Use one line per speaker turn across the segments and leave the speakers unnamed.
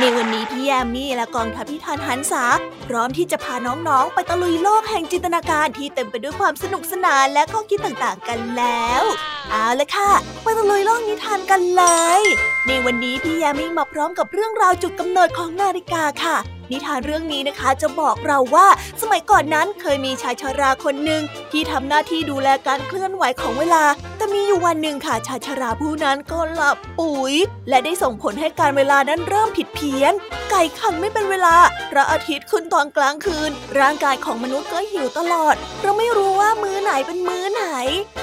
ในวันนี้พี่แยมมี่และกองทัพพิธานหันษาพร้อมที่จะพาน้องๆ ไปตะลุยโลกแห่งจินตนาการที่เต็มไปด้วยความสนุกสนานและข้อคิดต่างๆกันแล้ว เอาละค่ะไปตะลุยโลกนิทานกันเลย ในวันนี้พี่แยมมี่มาพร้อมกับเรื่องราวจุดกำเนิดของนาฬิกาค่ะ นิทานเรื่องนี้นะคะจะบอกเราว่า สมัยก่อนนั้นเคยมีชายชาราคนหนึ่งที่ทำหน้าที่ดูแลการเคลื่อนไหวของเวลา แต่มีอยู่วันหนึ่งค่ะชายชาราผู้นั้นก็หลับปุ๋ย และได้ส่งผลให้การเวลานั้นเริ่มผิดเพี้ยน ไก่ขันไม่เป็นเวลาพระอาทิตย์ขึ้นตอนกลางคืน ร่างกายของมนุษย์ก็หิวตลอด เราไม่รู้ว่ามื้อไหนเป็นมื้อไหน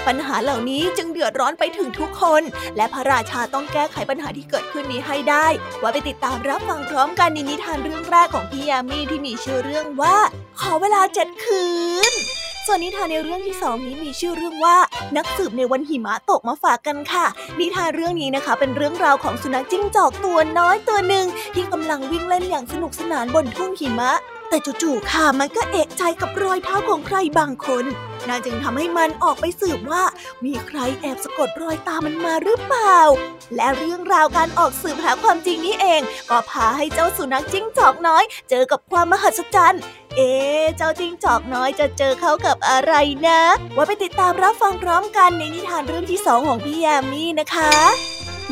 ปัญหาเหล่านี้จึงเดือดร้อนไปถึงทุกคน และพระราชาต้องแก้ไขปัญหาที่เกิดขึ้นนี้ให้ได้ ว่าไปติดตามรับฟังพร้อมกันในนิทานเรื่องแรกของพี่ยามีที่มีชื่อเรื่องว่า ขอเวลาเจ็ดคืน ส่วนนิทานในเรื่องที่สองนี้มีชื่อเรื่องว่า นักสืบในวันหิมะตกมาฝากกันค่ะ นิทานเรื่องนี้นะคะ เป็นเรื่องราวของสุนัขจิ้งจอกตัวน้อยตัวหนึ่งที่กำลังวิ่งเล่นอย่างสนุกสนานบนทุ่งหิมะ แต่จู่ๆค่ะมันก็เอกใจกับรอยเท้าของใครบางคนน่าจึงทำให้มันออกไปสืบว่า มีใครแอบสะกดรอยตามมันมาหรือเปล่า และเรื่องราวการออกสืบหาความจริงนี้เอง ก็พาให้เจ้าสุนัขจิ้งจอกน้อย เจอกับความมหัศจรรย์ เอ๊เจ้าจิ้งจอกน้อยจะเจอเขากับอะไรนะ ว่าไปติดตามรับฟังพร้อมกันในนิทานเรื่องที่สองของพี่ยามีนะคะ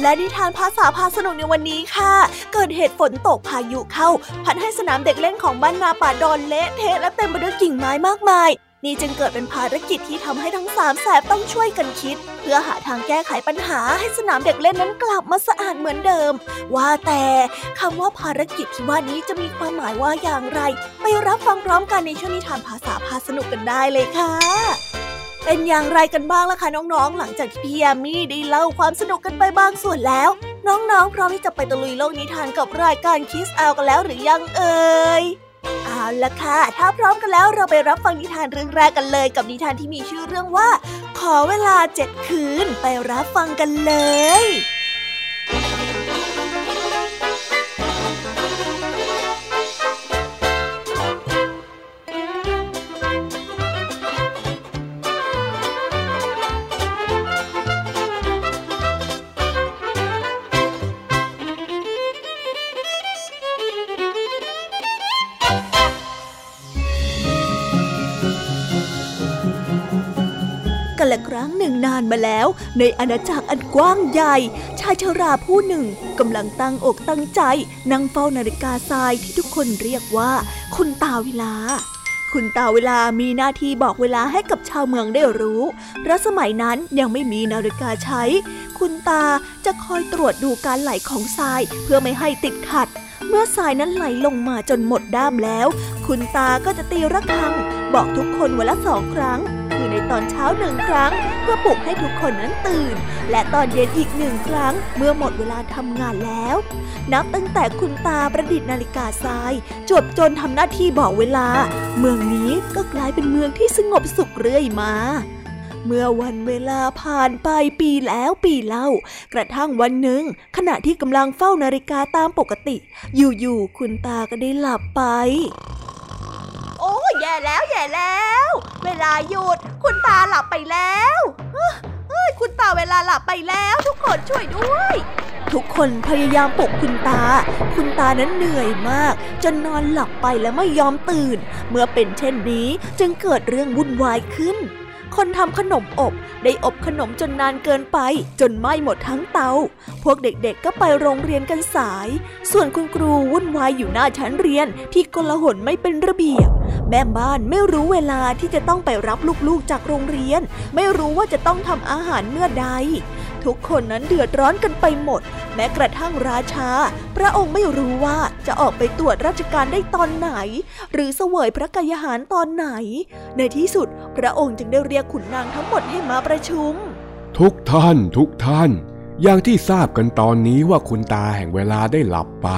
และนิทานภาษาพาสนุกในวันนี้ค่ะ เกิดเหตุฝนตกพายุเข้า พัดให้สนามเด็กเล่นของบ้านนาป่าดอนเละเทะและเต็มไปด้วยกิ่งไม้มากมาย นี่จึงเกิดเป็นภารกิจที่ทำให้ทั้งสามแสบต้องช่วยกันคิด เพื่อหาทางแก้ไขปัญหาให้สนามเด็กเล่นนั้นกลับมาสะอาดเหมือนเดิม ว่าแต่คำว่าภารกิจที่ว่านี้จะมีความหมายว่าอย่างไร ไปรับฟังพร้อมกันในช่วงนิทานภาษาพาสนุกกันได้เลยค่ะ เป็นอย่างไรกันบ้างล่ะคะน้องๆ หลังจากที่พี่ยามีได้เล่าความสนุกกันไปบางส่วนแล้ว น้องๆ พร้อมที่จะไปตะลุยโลกนิทานกับรายการคิสเอากันแล้วหรือยังเอ่ยเอาละค่ะ ถ้าพร้อมกันแล้วเราไปรับฟังนิทานเรื่องแรกกันเลย กับนิทานที่มีชื่อเรื่องว่า ขอเวลาเจ็ดคืนไปรับฟังกันเลยานมาแล้ว ในอาณาจักรอันกว้างใหญ่ ชายชราผู้หนึ่งกำลังตั้งอกตั้งใจ นั่งเฝ้านาฬิกาทรายที่ทุกคนเรียกว่า คุณตาเวลา คุณตาเวลามีหน้าที่บอกเวลาให้กับชาวเมืองได้รู้เพราะสมัยนั้นยังไม่มีนาฬิกาใช้ คุณตาจะคอยตรวจดูการไหลของทรายเพื่อไม่ให้ติดขัดเมื่อทรายนั้นไหลลงมาจนหมดด้ามแล้ว คุณตาก็จะตีระฆัง บอกทุกคนวันละสองครั้ง คือในตอนเช้าหนึ่งครั้ง เพื่อปลุกให้ทุกคนนั้นตื่น และตอนเย็นอีกหนึ่งครั้ง เมื่อหมดเวลาทำงานแล้ว นับตั้งแต่คุณตาประดิษฐ์นาฬิกาทรายจบจนทำหน้าที่บอกเวลา เมืองนี้ก็กลายเป็นเมืองที่สงบสุขเรื่อยมาเมื่อวันเวลาผ่านไปปีแล้วปีเล่า กระทั่งวันหนึ่ง ขณะที่กำลังเฝ้านาฬิกาตามปกติ อยู่ๆคุณตาก็ได้หลับไป แย่แล้วแย่แล้ว เวลาหยุด คุณตาหลับไปแล้วเฮ้ยคุณตาเวลาหลับไปแล้ว ทุกคนช่วยด้วย ทุกคนพยายามปลุกคุณตา คุณตานั้นเหนื่อยมาก จนนอนหลับไปและไม่ยอมตื่น เมื่อเป็นเช่นนี้จึงเกิดเรื่องวุ่นวายขึ้น คนทำขนมอบได้อบขนมจนนานเกินไป จนไหม้หมดทั้งเตา พวกเด็กๆก็ไปโรงเรียนกันสาย ส่วนคุณครูวุ่นวายอยู่หน้าชั้นเรียนที่กลาหนไม่เป็นระเบียบ แม่บ้านไม่รู้เวลาที่จะต้องไปรับลูกๆจากโรงเรียน ไม่รู้ว่าจะต้องทำอาหารเมื่อใด ทุกคนนั้นเดือดร้อนกันไปหมด แม้กระทั่งราชา พระองค์ไม่รู้ว่าจะออกไปตรวจราชการได้ตอนไหน หรือเสวยพระกายหารตอนไหน ในที่สุดพระองค์จึงได้เรียกขุนนางทั้งหมดให้มาประชุม
ทุกท่านทุกท่าน อย่างที่ทราบกันตอนนี้ว่าคุณตาแห่งเวลาได้หลับไป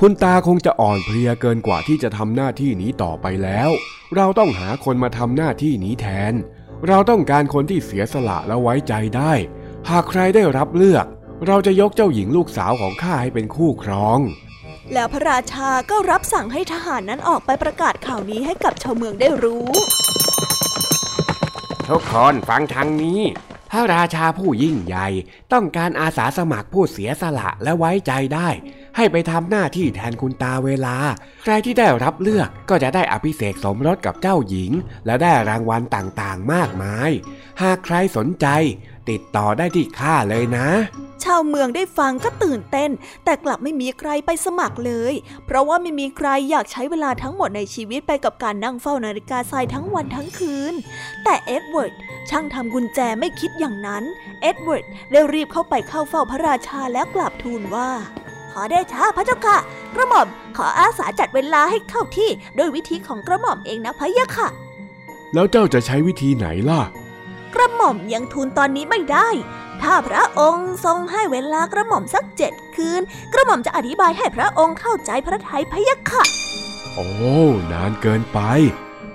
คุณตาคงจะอ่อนเพลียเกินกว่าที่จะทำหน้าที่นี้ต่อไปแล้ว เราต้องหาคนมาทำหน้าที่นี้แทน เราต้องการคนที่เสียสละและไว้ใจได้ หากใครได้รับเลือก เราจะยกเจ้าหญิงลูกสาวของข้าให้เป็นคู่ครอง
แล้วพระราชาก็รับสั่งให้ทหารนั้นออกไปประกาศข่าวนี้ให้กับชาวเมืองได้รู้
ทุกคนฟังทางนี้ พระราชาผู้ยิ่งใหญ่ต้องการอาสาสมัครผู้เสียสละและไว้ใจได้ ให้ไปทำหน้าที่แทนคุณตาเวลา ใครที่ได้รับเลือกก็จะได้อภิเษกสมรสกับเจ้าหญิง และได้รางวัลต่างๆมากมาย หากใครสนใจ ติดต่อได้ที่ข้าเลยนะ
ชาวเมืองได้ฟังก็ตื่นเต้น แต่กลับไม่มีใครไปสมัครเลย เพราะว่าไม่มีใครอยากใช้เวลาทั้งหมดในชีวิตไปกับการนั่งเฝ้านาฬิกาทรายทั้งวันทั้งคืน แต่เอ็ดเวิร์ดช่างทำกุญแจไม่คิดอย่างนั้น เอ็ดเวิร์ดได้รีบเข้าไปเข้าเฝ้าพระราชาแล้วกราบทูลว่า ขอได้ช้าพระเจ้าค่ะ กระหม่อมขออาสาจัดเวลาให้เข้าที่โดยวิธีของกระหม่อมเองนะพะยะค่ะ
แล้วเจ้าจะใช้วิธีไหนล่ะ
กระหม่อมยังทูลตอนนี้ไม่ได้ ถ้าพระองค์ทรงให้เวลากระหม่อมสักเจ็ดคืน กระหม่อมจะอธิบายให้พระองค์เข้าใจพระทัยพะยะค่ะ
โอ้นานเกินไป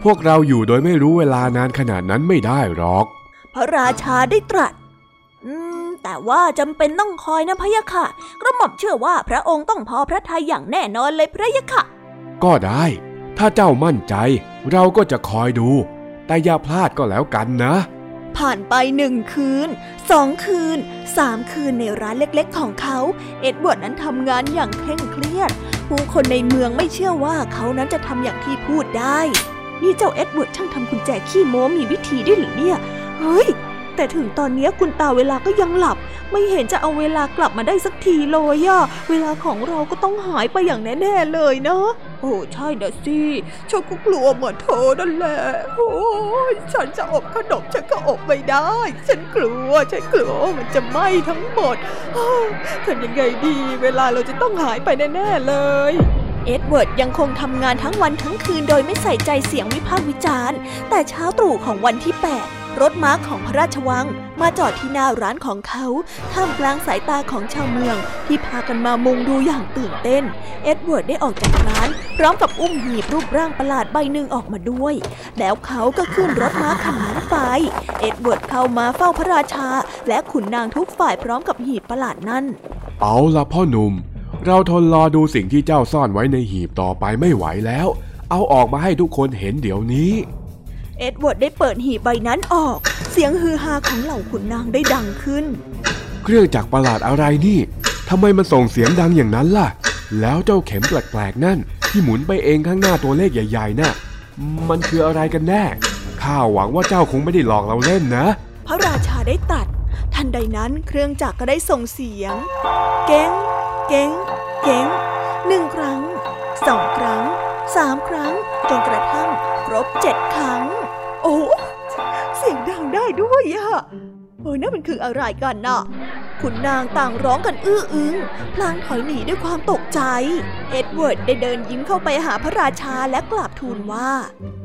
พวกเราอยู่โดยไม่รู้เวลานานขนาดนั้นไม่ได้หรอก
พระราชาได้ตรัสอืม แต่ว่าจำเป็นต้องคอยนะพะยะค่ะ กระหม่อมเชื่อว่าพระองค์ต้องพอพระทัยอย่างแน่นอนเลยพระยะค่ะ
ก็ได้ ถ้าเจ้ามั่นใจ เราก็จะคอยดู แต่อย่าพลาดก็แล้วกันนะ
ผ่านไปหนึ่งคืนสองคืนสามคืนในร้านเล็กๆ ของเขา เอ็ดเวิร์ดนั้นทำงานอย่างเคร่งเครียด ผู้คนในเมืองไม่เชื่อว่าเขานั้นจะทำอย่างที่พูดได้ นี่เจ้าเอ็ดเวิร์ดช่างทำกุญแจขี้โม้มีวิธีด้วยหรือเนี่ย เฮ้ย แต่ถึงตอนนี้คุณตาเวลาก็ยังหลับ ไม่เห็นจะเอาเวลากลับมาได้สักทีเลยอะเวลาของเราก็ต้องหายไปอย่างแน่ๆเลยเนาะโอ้ใช่นะสิฉันก็กลัวเหมือนเธอนั่นแหละโอ้ยฉันจะอบขนมฉันก็อบไม่ได้ ฉันกลัวฉันกลัวมันจะไหม้ทั้งหมดอ้าวทำยังไงดี เวลาเราจะต้องหายไปแน่ๆเลยเอ็ดเวิร์ดยังคงทำงานทั้งวันทั้งคืนโดยไม่ใส่ใจเสียงวิพากษ์วิจารณ์ แต่เช้าตรู่ของวันที่ 8 รถม้าของพระราชวัง มาจอดที่หน้าร้านของเขา ท่ามกลางสายตาของชาวเมือง ที่พากันมามุงดูอย่างตื่นเต้น เอ็ดเวิร์ดได้ออกจากร้าน พร้อมกับอุ้มหีบรูปร่างประหลาดใบหนึ่งออกมาด้วย แล้วเขาก็ขึ้นรถม้าคันนั้นไป เอ็ดเวิร์ดเข้ามาเฝ้าพระราชา และขุนนางทุกฝ่ายพร้อมกับหีบประหลาดนั้น
เอาละพ่อหนุ่ม เราทนรอดูสิ่งที่เจ้าซ่อนไว้ในหีบต่อไปไม่ไหวแล้ว เอาออกมาให้ทุกคนเห็นเดี๋ยวนี้
เอ็ดเวิร์ดได้เปิดหีบใบนั้นออก เสียงฮือฮาของเหล่าขุนนางได้ดังขึ้น
เครื่องจักรประหลาดอะไรนี่ทำไมมันส่งเสียงดังอย่างนั้นล่ะ แล้วเจ้าเข็มแปลกๆนั่น ที่หมุนไปเองข้างหน้าตัวเลขใหญ่ๆน่ะมันคืออะไรกันแน่ ข้าหวังว่าเจ้าคงไม่ได้หลอกเราเล่นนะ
พระราชาได้ตรัสทันใดนั้นเครื่องจักรก็ได้ส่งเสียง เก้ง เก้ง เก้งหนึ่งครั้งสองครั้งสามครั้งจนกระทั่งครบเจ็ดครั้งโอ้เสียงดังได้ด้วยอะโอ้ยนั่นมันคืออะไรกันน่ะ คุณนางต่างร้องกันอื้ออึงพลางถอยหนีด้วยความตกใจ เอ็ดเวิร์ดได้เดินยิ้มเข้าไปหาพระราชาและกราบทูลว่า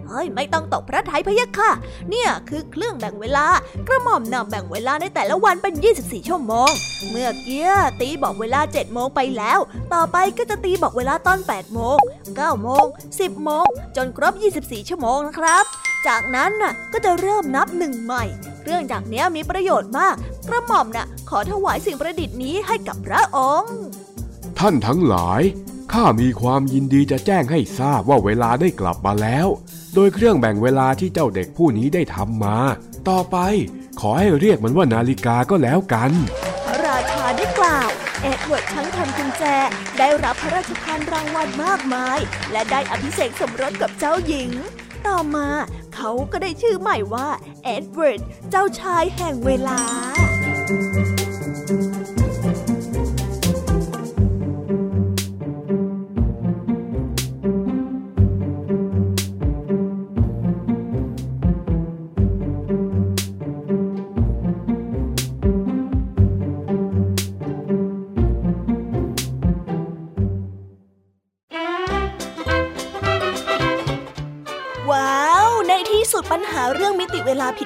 เฮ้ยไม่ต้องตกพระทัยพะยะค่ะ เนี่ยคือเครื่องแบ่งเวลากระหม่อมนำแบ่งเวลาในแต่ละวันเป็น 24 ชั่วโมง เมื่อกี้ตีบอกเวลา 7 โมงไปแล้ว ต่อไปก็จะตีบอกเวลาตอน 8 โมง 9 โมง 10 โมง จนครบ 24 ชั่วโมงนะครับ จากนั้นน่ะก็จะเริ่มนับหนึ่งใหม่ เครื่องจักรเนี้ยมีประโยชน์มาก กระหม่อมน่ะ ขอถวายสิ่งประดิษฐ์นี้ให้กับพระองค์
ท่านทั้งหลายข้ามีความยินดีจะแจ้งให้ทราบว่าเวลาได้กลับมาแล้ว โดยเครื่องแบ่งเวลาที่เจ้าเด็กผู้นี้ได้ทำมา ต่อไปขอให้เรียกมันว่านาฬิกาก็แล้วกัน
พระราชาได้กล่าว เอ็ดเวิร์ดทั้งทำกุญแจ ได้รับพระราชทานรางวัลมากมาย และได้อภิเษกสมรสกับเจ้าหญิง ต่อมา เขาก็ได้ชื่อใหม่ว่าเอ็ดเวิร์ดเจ้าชายแห่งเวลา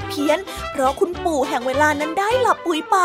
เพี้ยน เพราะคุณปู่แห่งเวลานั้นได้หลับปุ๋ยไป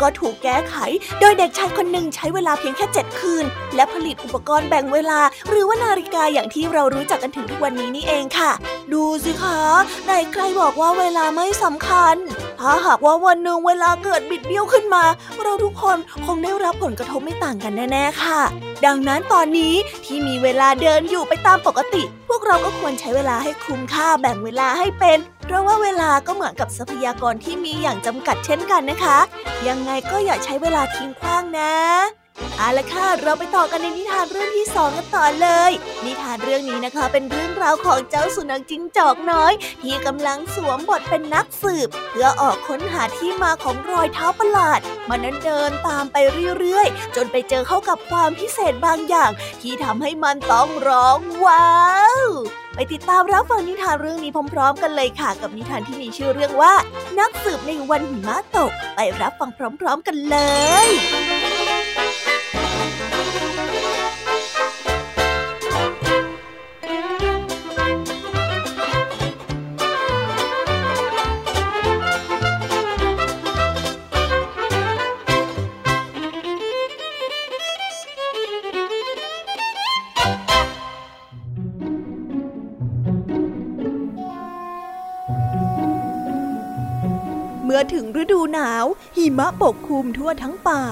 ก็ถูกแก้ไข โดยเด็กชายคนหนึ่งใช้เวลาเพียงแค่ 7 คืน และผลิตอุปกรณ์แบ่งเวลา หรือว่านาฬิกาอย่างที่เรารู้จักกันถึงทุกวันนี้นี่เองค่ะ ดูสิคะไหนใครบอกว่าเวลาไม่สำคัญ ถ้าหากว่าวันหนึ่งเวลาเกิดบิดเบี้ยวขึ้นมา เราทุกคนคงได้รับผลกระทบไม่ต่างกันแน่ๆค่ะ ดังนั้นตอนนี้ที่มีเวลาเดินอยู่ไปตามปกติ พวกเราก็ควรใช้เวลาให้คุ้มค่าแบ่งเวลาให้เป็น ราะว่าเวลาก็เหมือนกับทรัพยากรที่มีอย่างจำกัดเช่นกันนะคะ ยังไงก็อย่าใช้เวลาทิ้งขว้างนะ เอาละค่ะเราไปต่อกันในนิทานเรื่องที่สองกันต่อเลย นิทานเรื่องนี้นะคะเป็นเรื่องราวของเจ้าสุนัขจิ้งจอกน้อย ที่กำลังสวมบทเป็นนักสืบ เพื่อออกค้นหาที่มาของรอยเท้าประหลาด มันนั้นเดินตามไปเรื่อยๆ จนไปเจอเข้ากับความพิเศษบางอย่าง ที่ทำให้มันต้องร้องว้าวไปติดตามรับฟังนิทานเรื่องนี้พร้อม ๆ กันเลยค่ะ กับนิทานที่มีชื่อเรื่องว่า นักสืบในวันหิมะตก ไปรับฟังพร้อม ๆ กันเลย นาว หิมะปกคลุมทั่วทั้งป่า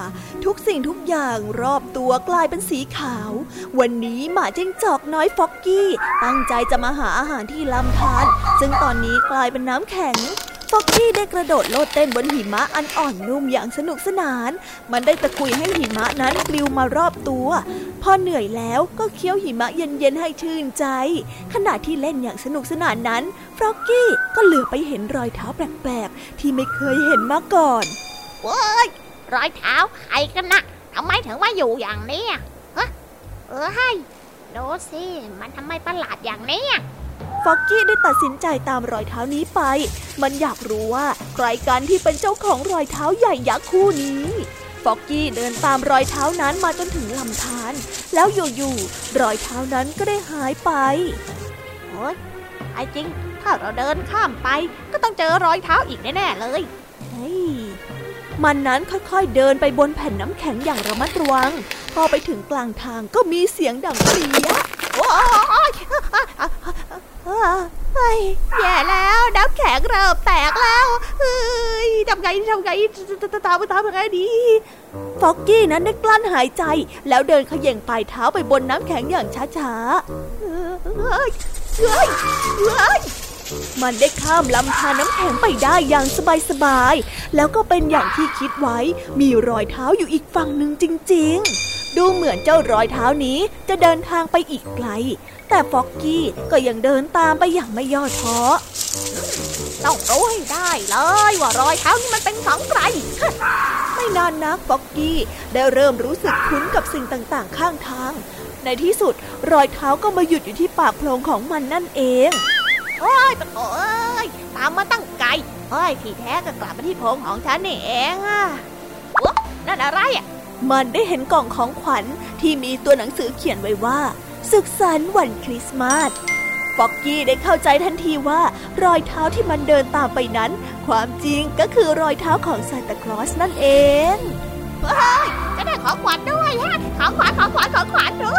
ทุกสิ่งทุกอย่างรอบตัวกลายเป็นสีขาว วันนี้หมาจิ้งจอกน้อยฟ็อกกี้ ตั้งใจจะมาหาอาหารที่ลำธารซึ่งตอนนี้กลายเป็นน้ำแข็ง ฟอกกี้ได้กระโดดโลดเต้นบนหิมะอันอ่อนนุ่มอย่างสนุกสนาน มันได้ตะกุยให้หิมะนั้นปลิวมารอบตัว พอเหนื่อยแล้วก็เคี้ยวหิมะเย็นๆให้ชื่นใจ ขณะที่เล่นอย่างสนุกสนานนั้นฟรอกกี้ก็เหลือไปเห็นรอยเท้าแปลกๆ ที่ไม่เคยเห็นมาก่อน
ว้ยรอยเท้าใครกันนะทำไมถึงมาอยู่อย่างนี้ฮะเออให้ดูสิมันทำไมประหลาดอย่างนี้
ฟอกกี้ได้ตัดสินใจตามรอยเท้านี้ไป มันอยากรู้ว่าใครกันที่เป็นเจ้าของรอยเท้าใหญ่ยักษ์คู่นี้ฟอกกี้เดินตามรอยเท้านั้นมาจนถึงลำธารแล้วอยู่ๆรอยเท้านั้นก็ได้หายไป
โอ้ยไอ้จริง ถ้าเราเดินข้ามไป ก็ต้องเจอรอยเท้าอีกแน่ๆเลย
เฮ้ยมันนั้นค่อยๆเดินไปบนแผ่นน้ำแข็งอย่างระมัดระวัง พอไปถึงกลางทางก็มีเสียงดังเปียโอ้ย เฮ้ยแย่แล้วน้ำแข็งเริ่มแตกแล้วเฮ้ยทำไงทำไงตามไปตามยังไงดีฟอกกี้นั้นได้กลั้นหายใจ แล้วเดินขย่งปลายเท้าไปบนน้ำแข็งอย่างช้าๆเฮ้ยเฮ้ยเฮ้ยมันได้ข้ามลำธารน้ำแข็งไปได้อย่างสบายๆ แล้วก็เป็นอย่างที่คิดไว้ มีรอยเท้าอยู่อีกฝั่งหนึ่งจริง ๆ ดูเหมือนเจ้ารอยเท้านี้จะเดินทางไปอีกไกล แต่ฟอกกี้ก็ยังเดินตามไปอย่างไม่ย่อท้อ
ต้องรู้ให้ได้เลยว่ารอยเท้านี่มันเป็นของใคร
ไม่นานนักฟอกกี้ได้เริ่มรู้สึกคุ้นกับสิ่งต่างๆ ข้างทาง ในที่สุดรอยเท้าก็มาหยุดอยู่ที่ปากโพรงของมันนั่นเอง
โอ้ยโอ้ยตามมาตั้งไกลเฮ้ยที่แท้ก็กลับมาที่โพรงของฉันนี่เองอะนั่นอะไรอะ
มันได้เห็นกล่องของขวัญที่มีตัวหนังสือเขียนไว้ว่า สุขสันต์วันคริสต์มาสฟอกกี้ได้เข้าใจทันทีว่ารอยเท้าที่มันเดินตามไปนั้น ความจริงก็คือรอยเท้าของซานตาคลอสนั่นเอง
เฮ้ยจะได้ของขวัญด้วยฮะของขวัญของขวัญของขวัญดู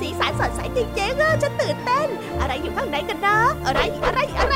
สีสันสดใสจริงๆฉันตื่นเต้น อะไรอยู่ข้างในกันนะ อะไรอะไรอะไร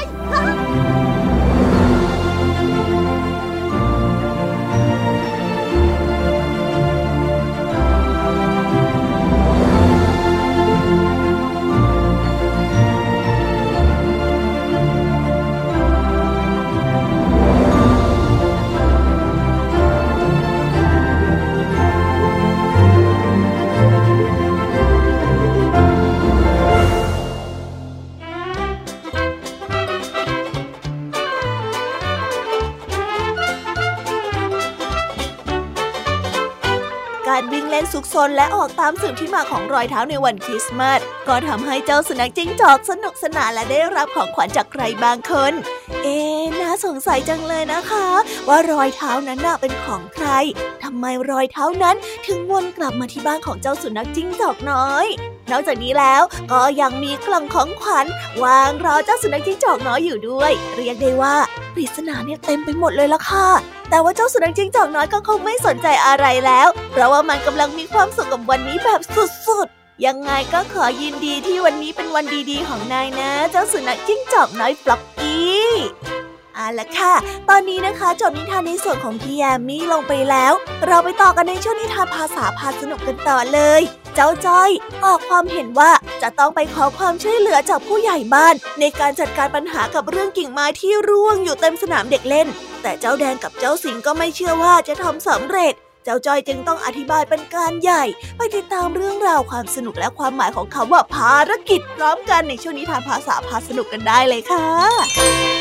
สุกซนและออกตามสืบที่มาของรอยเท้าในวันคริสต์มาสก็ทำให้เจ้าสุนัขจิ้งจอกสนุกสนานและได้รับของขวัญจากใครบางคน เอ๊น่าสงสัยจังเลยนะคะ ว่ารอยเท้านั้นน่ะเป็นของใครทำไมรอยเท้านั้นถึงวนกลับมาที่บ้านของเจ้าสุนัขจิ้งจอกน้อย นอกจากนี้แล้วก็ยังมีกล่องของขวัญวางรอเจ้าสุนัขจิ้งจอกน้อยอยู่ด้วย เรียกได้ว่าปริศนาเนี่ยเต็มไปหมดเลยล่ะค่ะ แต่ว่าเจ้าสุนัขจิ้งจอกน้อยก็คงไม่สนใจอะไรแล้ว เพราะว่ามันกำลังมีความสุขกับวันนี้แบบสุดๆ ยังไงก็ขอยินดีที่วันนี้เป็นวันดีๆ ของนายนะ เจ้าสุนัขจิ้งจอกน้อยฟล็อกกี้ เอาละค่ะ ตอนนี้นะคะจบนิทานในส่วนของพี่แยมมี่ลงไปแล้ว เราไปต่อกันในช่วงนิทานภาษาพาสนุกกันต่อเลย เจ้าจ้อยออกความเห็นว่าจะต้องไปขอความช่วยเหลือจากผู้ใหญ่บ้าน ในการจัดการปัญหากับเรื่องกิ่งไม้ที่ร่วงอยู่เต็มสนามเด็กเล่น แต่เจ้าแดงกับเจ้าสิงก็ไม่เชื่อว่าจะทำสำเร็จเจ้าจ้อยจึงต้องอธิบายเป็นการใหญ่ ไปติดตามเรื่องราวความสนุกและความหมายของคำว่าภารกิจพร้อมกันในช่วงนิทานภาษาพาสนุกกันได้เลยค่ะ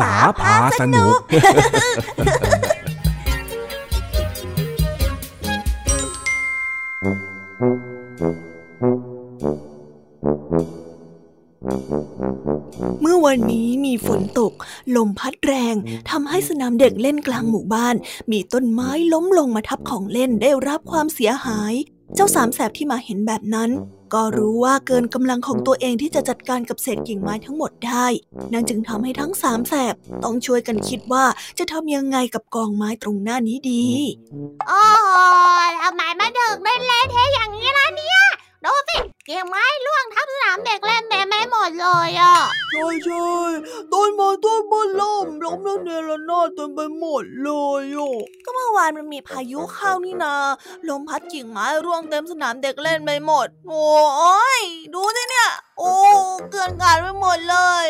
ษาพาสนุก
เมื่อวันนี้มีฝนตก ลมพัดแรงทำให้สนามเด็กเล่นกลางหมู่บ้าน มีต้นไม้ล้มลงมาทับของเล่นได้รับความเสียหาย เจ้าสามแสบที่มาเห็นแบบนั้น ก็รู้ว่าเกินกำลังของตัวเองที่จะจัดการกับเศษกิ่งไม้ทั้งหมดได้นั่นจึงทำให้ทั้งสามแสบต้องช่วยกันคิดว่าจะทำยังไงกับกองไม้ตรงหน้านี้ดี
โอ้ทำไมมาดึกได้เละเทะอย่างนี้ล่ะเนี่ย ดูสิเกี่ยงไม้ล่วงทับสนามเด็กเล่นเต็มไปหมดเลยอะ
ใช่ใช่ต้นไม้ต้นบนล้มล้มแล้วเนรนาเต็มไปหมดเลยอะก็เมื่อวานมันมีพายุเข้านี่นาลมพัดกิ่งไม้ร่วงเต็มสนามเด็กเล่นไปหมด โอ้ยดูสิเนี่ย โอ้เกินการไปหมดเลย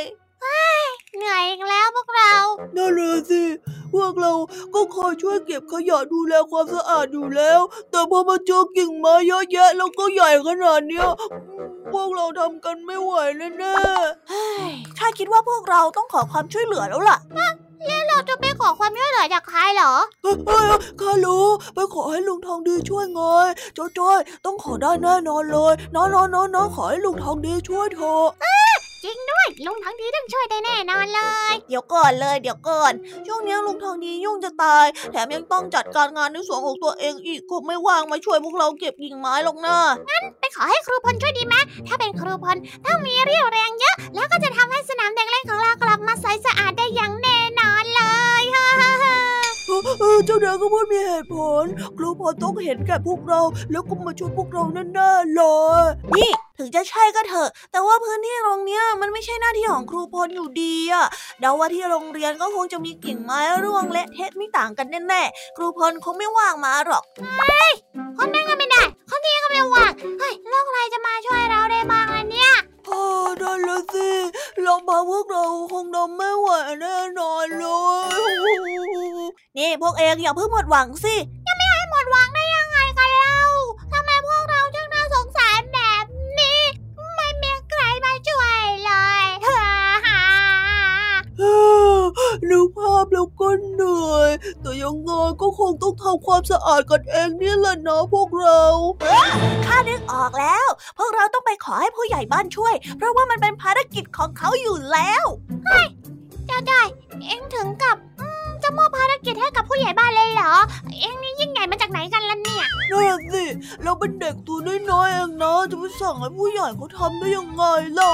เหนื่อยอีกแล้วพวกเรา
นั่นเลยสิ พวกเราก็คอยช่วยเก็บขยะดูแลความสะอาดอยู่แล้ว แต่พอมาเจอกิ่งไม้เยอะแยะแล้วก็ใหญ่ขนาดเนี้ยพวกเราทำกันไม่ไหวแน่ๆข้าคิดว่าพวกเราต้องขอความช่วยเหลือแล้วล่ะ
แล้วเราจะไปขอความช่วยเหลือจากใครเหรอเฮ้
ยข้ารู้ไปขอให้ลุงทองดีช่วยไงจ้อยต้องขอได้แน่นอนเลยน้องน้องน้องขอให้ลุงทองดีช่วยเถอะ
จริงด้วย ลุงทองดีต้องช่วยได้แน่นอนเลย
เดี๋ยวก่อนเลยเดี๋ยวก่อน ช่วงนี้ลุงทองดียุ่งจะตาย แถมยังต้องจัดการงานในสวนของตัวเองอีกคงไม่ว่างมาช่วยพวกเราเก็บกิ่งไม้หรอกนะ
งั้นไปขอให้ครูพลช่วยดีไหมถ้าเป็นครูพลต้องมีเรี่ยวแรงเยอะ แล้วก็จะทำให้สนามเด็กเล่นของเรากลับมาใสสะอาดได้อย่างแน่นอน เจ้า
แดงก็พูดมีเหตุผล ครูพลต้องเห็นแก่พวกเรา แล้วก็มาช่วยพวกเราแน่ๆเลยนี่ถึงจะใช่ก็เถอะ แต่ว่าพื้นที่ตรงเนี้ยมันไม่ใช่หน้าที่ของครูพลอยู่ดีอะเดาว่าที่โรงเรียนก็คงจะมีกิ่งไม้ร่วงเละเทะไม่ต่างกันแน่ๆ ครูพลคงไม่ว่างมาหรอก
เฮ้ยคนนั้นก็ไม่ได้ คนนี้ก็ไม่ว่าง เฮ้ยแล้วใครจะมาช่วยเราได้บ้างล่ะเนี่ย
โอ้ได้แล้วสิลองพาพวกเราคงทำไม่ไหวแน่นอนเลย นี่พวกเองอย่าเพิ่งหมดหวังสิ
ยังไม่ให้หมดหวังได้ยังไงกันเล่าทำไมพวกเราจึงน่าสงสารแบบนี้ ไม่มีใครมาช่วยเลย
นึกภาพแล้วก็เหนื่อย แต่ยังไงก็คงต้องทำความสะอาดกันเองนี่แหละนะพวกเราข้านึกออกแล้ว พวกเราต้องไปขอให้ผู้ใหญ่บ้านช่วย เพราะว่ามันเป็นภารกิจของเขาอยู่แล้ว
เฮ้ยจะได้ เอ็งถึงกับ จะมอบภารกิจให้กับผู้ใหญ่บ้านเลยเหรอ เอ็งนี่ยิ่งใหญ่มาจากไหนกันล่ะเนี่ย
นั่นสิเราเป็นเด็กตัวน้อยๆเองนะจะไปสั่งให้ผู้ใหญ่เขาทำได้ยังไงเล่า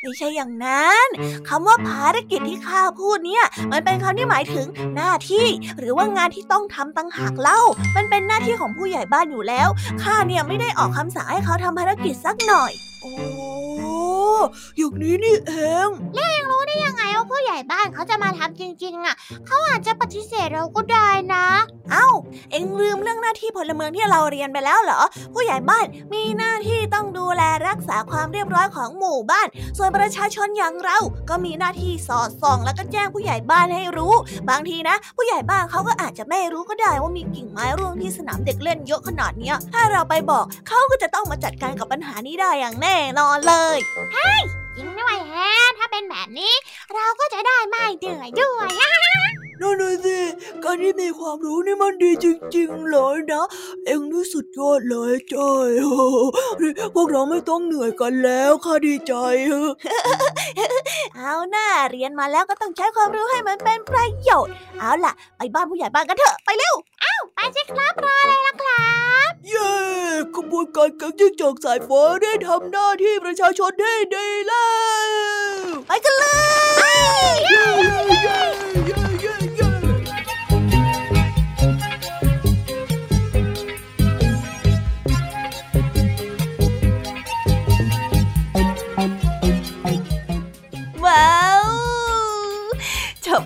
ไม่ใช่อย่างนั้นคำว่าภารกิจที่ข้าพูดเนี่ย มันเป็นคำที่หมายถึงหน้าที่ หรือว่างานที่ต้องทำตั้งหากเล่า มันเป็นหน้าที่ของผู้ใหญ่บ้านอยู่แล้วข้าเนี่ยไม่ได้ออกคำสั่งให้เขาทำภารกิจสักหน่อย โอ้ อย่างนี้นี่เอง
แล้วยังรู้ได้ยังไงว่าผู้ใหญ่บ้านเขาจะมาทำจริง ๆ อะ เขาอาจจะปฏิเสธเราก็ได้นะ
เอ้า เอ็งลืมเรื่องหน้าที่พลเมืองที่เราเรียนไปแล้วเหรอ ผู้ใหญ่บ้านมีหน้าที่ต้องดูแลรักษาความเรียบร้อยของหมู่บ้าน ส่วนประชาชนอย่างเราก็มีหน้าที่สอดส่อง แล้วก็แจ้งผู้ใหญ่บ้านให้รู้ บางทีนะ ผู้ใหญ่บ้านเขาก็อาจจะไม่รู้ก็ได้ว่ามีกิ่งไม้ร่วงที่สนามเด็กเล่นเยอะขนาดนี้ถ้าเราไปบอกเขาก็จะต้องมาจัดการกับปัญหานี้ได้อย่างแน่นอนเลย
เฮ้ยจริงด้วยแฮะ ถ้าเป็นแบบนี้ เราก็จะได้ไม่เดือยด้วย
นั่นน่ะสิการที่มีความรู้นี่มันดีจริงๆเลยนะ เอ็งนี่สุดยอดเลยจ้อยพวกเราไม่ต้องเหนื่อยกันแล้วค่ะดีใจ
เอาหน้าเรียนมาแล้วก็ต้องใช้ความรู้ให้มันเป็นประโยชน์ เอาล่ะ ไปบ้านผู้ใหญ่บ้านกันเถอะ ไปเร็ว
เอ้าไปสิครับรออะไรล่ะครับ
เย้ขบวนการกังยิ่งจอกสายฟ้าได้ทำหน้าที่ประชาชนได้ดีแล้ว
ไปกันเลย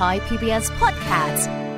Thai PBS podcast.